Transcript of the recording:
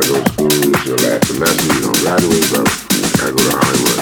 turn Hare gotta go to Hollywood.